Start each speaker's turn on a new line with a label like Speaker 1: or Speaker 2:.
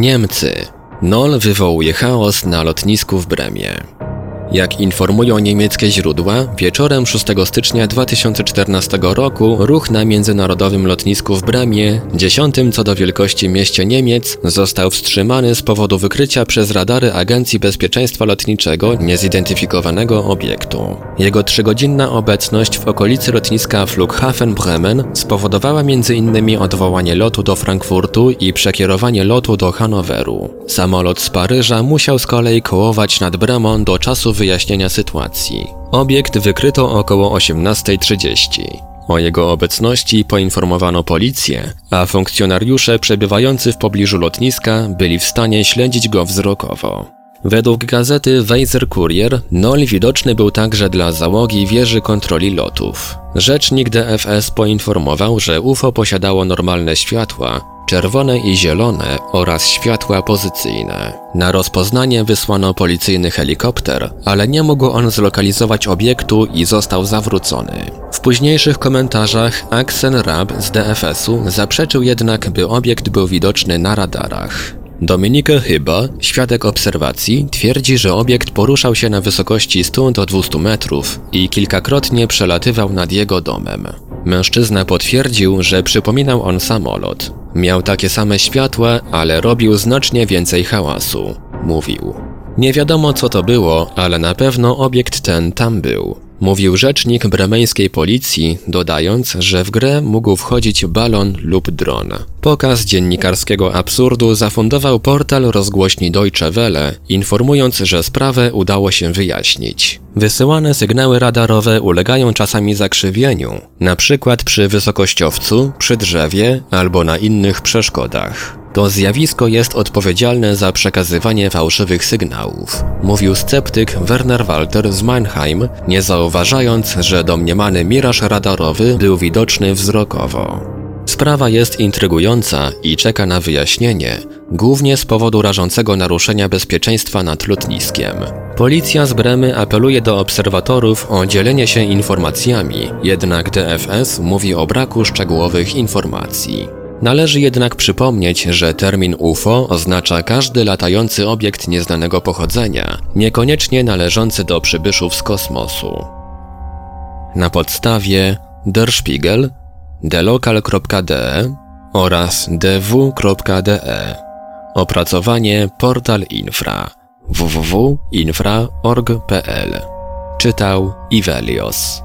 Speaker 1: Niemcy. Nol wywołuje chaos na lotnisku w Bremie. Jak informują niemieckie źródła, wieczorem 6 stycznia 2014 roku ruch na międzynarodowym lotnisku w Bramie, dziesiątym co do wielkości mieście Niemiec, został wstrzymany z powodu wykrycia przez radary Agencji Bezpieczeństwa Lotniczego niezidentyfikowanego obiektu. Jego trzygodzinna obecność w okolicy lotniska Flughafen Bremen spowodowała m.in. odwołanie lotu do Frankfurtu i przekierowanie lotu do Hanoweru. Samolot z Paryża musiał z kolei kołować nad Bramą do czasu wyjaśnienia sytuacji. Obiekt wykryto około 18.30. O jego obecności poinformowano policję, a funkcjonariusze przebywający w pobliżu lotniska byli w stanie śledzić go wzrokowo. Według gazety Weiser Courier, Nol widoczny był także dla załogi wieży kontroli lotów. Rzecznik DFS poinformował, że UFO posiadało normalne światła, czerwone i zielone oraz światła pozycyjne. Na rozpoznanie wysłano policyjny helikopter, ale nie mógł on zlokalizować obiektu i został zawrócony. W późniejszych komentarzach Axel Rab z DFS-u zaprzeczył jednak, by obiekt był widoczny na radarach. Dominika Chyba, świadek obserwacji, twierdzi, że obiekt poruszał się na wysokości 100 do 200 metrów i kilkakrotnie przelatywał nad jego domem. Mężczyzna potwierdził, że przypominał on samolot. Miał takie same światła, ale robił znacznie więcej hałasu. Mówił. Nie wiadomo co to było, ale na pewno obiekt ten tam był. Mówił rzecznik bremeńskiej policji, dodając, że w grę mógł wchodzić balon lub dron. Pokaz dziennikarskiego absurdu zafundował portal rozgłośni Deutsche Welle, informując, że sprawę udało się wyjaśnić. Wysyłane sygnały radarowe ulegają czasami zakrzywieniu, na przykład przy wysokościowcu, przy drzewie albo na innych przeszkodach. To zjawisko jest odpowiedzialne za przekazywanie fałszywych sygnałów, mówił sceptyk Werner Walter z Mannheim, nie zauważając, że domniemany miraż radarowy był widoczny wzrokowo. Sprawa jest intrygująca i czeka na wyjaśnienie, głównie z powodu rażącego naruszenia bezpieczeństwa nad lotniskiem. Policja z Bremy apeluje do obserwatorów o dzielenie się informacjami, jednak DFS mówi o braku szczegółowych informacji. Należy jednak przypomnieć, że termin UFO oznacza każdy latający obiekt nieznanego pochodzenia, niekoniecznie należący do przybyszów z kosmosu. Na podstawie Der Spiegel, delocal.de oraz dw.de Opracowanie Portal Infra www.infra.org.pl Czytał Ivelios